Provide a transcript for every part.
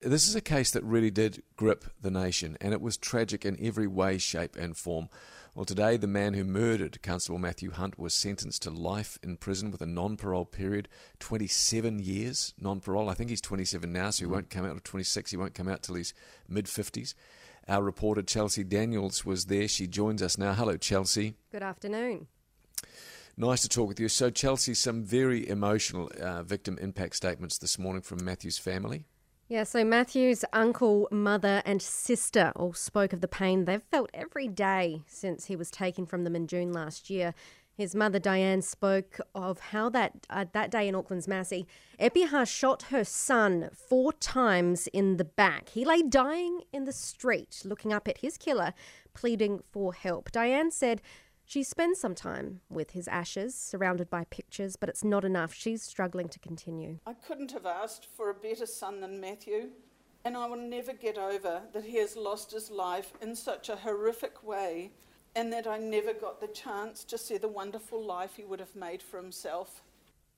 This is a case that really did grip the nation, and it was tragic in every way, shape, and form. Well, today, the man who murdered Constable Matthew Hunt was sentenced to life in prison with a non parole period 27 years non parole. I think he's 27 now, so he won't come out to 26. He won't come out till he's mid 50s. Our reporter, Chelsea Daniels, was there. She joins us now. Hello, Chelsea. Good afternoon. Nice to talk with you. So, Chelsea, some very emotional uh, victim impact statements this morning from Matthew's family. Yeah, so Matthew's uncle, mother, and sister all spoke of the pain they've felt every day since he was taken from them in June last year. His mother Diane spoke of how that uh, that day in Auckland's Massey, Epiha shot her son four times in the back. He lay dying in the street, looking up at his killer, pleading for help. Diane said she spends some time with his ashes, surrounded by pictures, but it's not enough. She's struggling to continue. I couldn't have asked for a better son than Matthew, and I will never get over that he has lost his life in such a horrific way, and that I never got the chance to see the wonderful life he would have made for himself.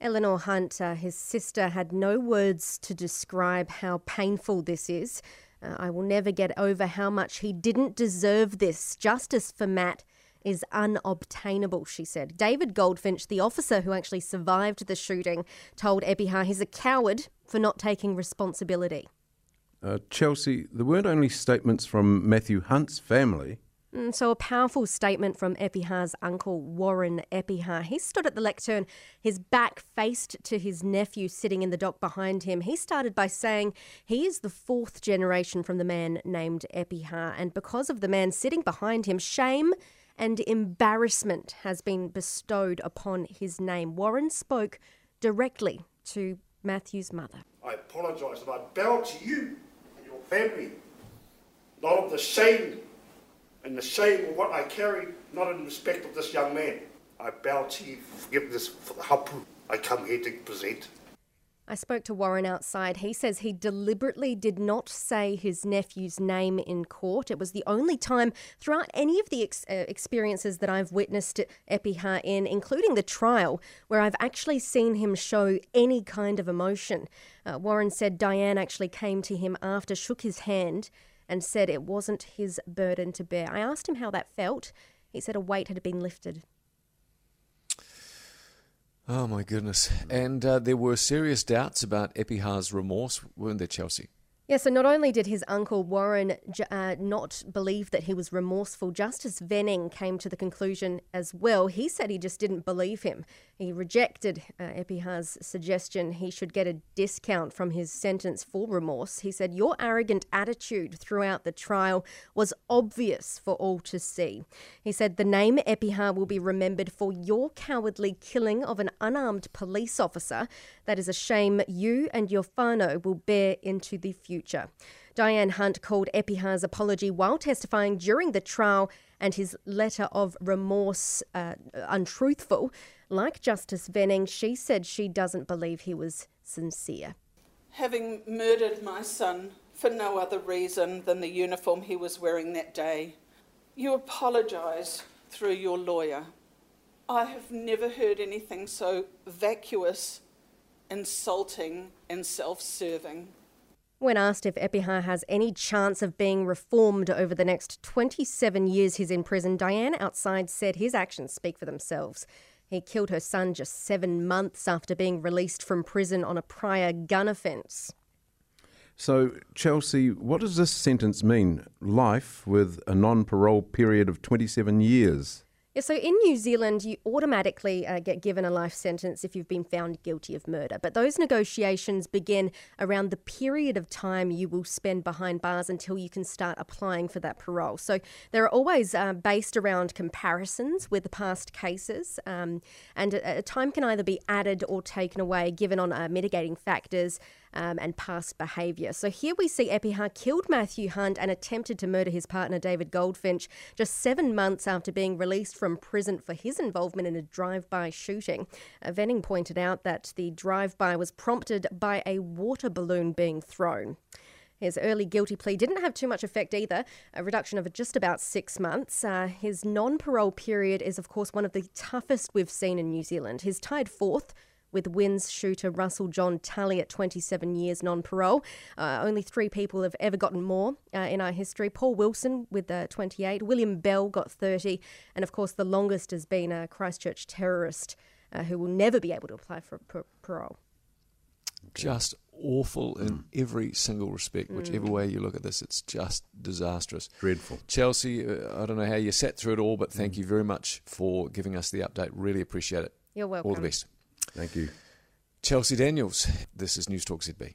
Eleanor Hunt, uh, his sister, had no words to describe how painful this is. Uh, I will never get over how much he didn't deserve this. Justice for Matt is unobtainable, she said. David Goldfinch, the officer who actually survived the shooting, told Epiha he's a coward for not taking responsibility. Uh, Chelsea, there weren't only statements from Matthew Hunt's family. Mm, so, a powerful statement from Epiha's uncle, Warren Epiha. He stood at the lectern, his back faced to his nephew sitting in the dock behind him. He started by saying he is the fourth generation from the man named Epiha, and because of the man sitting behind him, shame and embarrassment has been bestowed upon his name. Warren spoke directly to Matthew's mother. I apologise and I bow to you and your family, not of the shame and the shame of what I carry, not in respect of this young man. I bow to you for forgiveness for the hapu I come here to present. I spoke to Warren outside. He says he deliberately did not say his nephew's name in court. It was the only time throughout any of the ex- uh, experiences that I've witnessed Epiha in, including the trial, where I've actually seen him show any kind of emotion. Uh, Warren said Diane actually came to him after, shook his hand, and said it wasn't his burden to bear. I asked him how that felt. He said a weight had been lifted. Oh my goodness! And uh, there were serious doubts about Epiha's remorse, weren't there, Chelsea? Yeah, so not only did his uncle Warren uh, not believe that he was remorseful, Justice Venning came to the conclusion as well. He said he just didn't believe him. He rejected uh, Epiha's suggestion he should get a discount from his sentence for remorse. He said, Your arrogant attitude throughout the trial was obvious for all to see. He said, The name Epiha will be remembered for your cowardly killing of an unarmed police officer. That is a shame you and your whānau will bear into the future. Diane Hunt called Epiha's apology while testifying during the trial and his letter of remorse uh, untruthful. Like Justice Venning, she said she doesn't believe he was sincere. Having murdered my son for no other reason than the uniform he was wearing that day, you apologise through your lawyer. I have never heard anything so vacuous, insulting, and self serving. When asked if Epiha has any chance of being reformed over the next 27 years he's in prison, Diane outside said his actions speak for themselves. He killed her son just seven months after being released from prison on a prior gun offence. So, Chelsea, what does this sentence mean? Life with a non parole period of 27 years. Yeah, so in New Zealand, you automatically uh, get given a life sentence if you've been found guilty of murder. But those negotiations begin around the period of time you will spend behind bars until you can start applying for that parole. So they're always uh, based around comparisons with the past cases, um, and a, a, time can either be added or taken away given on uh, mitigating factors um, and past behaviour. So here we see Epiha killed Matthew Hunt and attempted to murder his partner David Goldfinch just seven months after being released from prison for his involvement in a drive-by shooting. Uh, Venning pointed out that the drive-by was prompted by a water balloon being thrown. His early guilty plea didn't have too much effect either, a reduction of just about six months. Uh, his non parole period is, of course, one of the toughest we've seen in New Zealand. He's tied fourth with WINZ shooter Russell John Tully at 27 years non parole. Uh, only three people have ever gotten more uh, in our history. Paul Wilson with uh, 28, William Bell got 30, and of course, the longest has been a Christchurch terrorist uh, who will never be able to apply for parole. Just awful in every single respect. Whichever way you look at this, it's just disastrous. Dreadful. Chelsea, uh, I don't know how you sat through it all, but thank you very much for giving us the update. Really appreciate it. You're welcome. All the best. Thank you. Chelsea Daniels, this is News Talk ZB.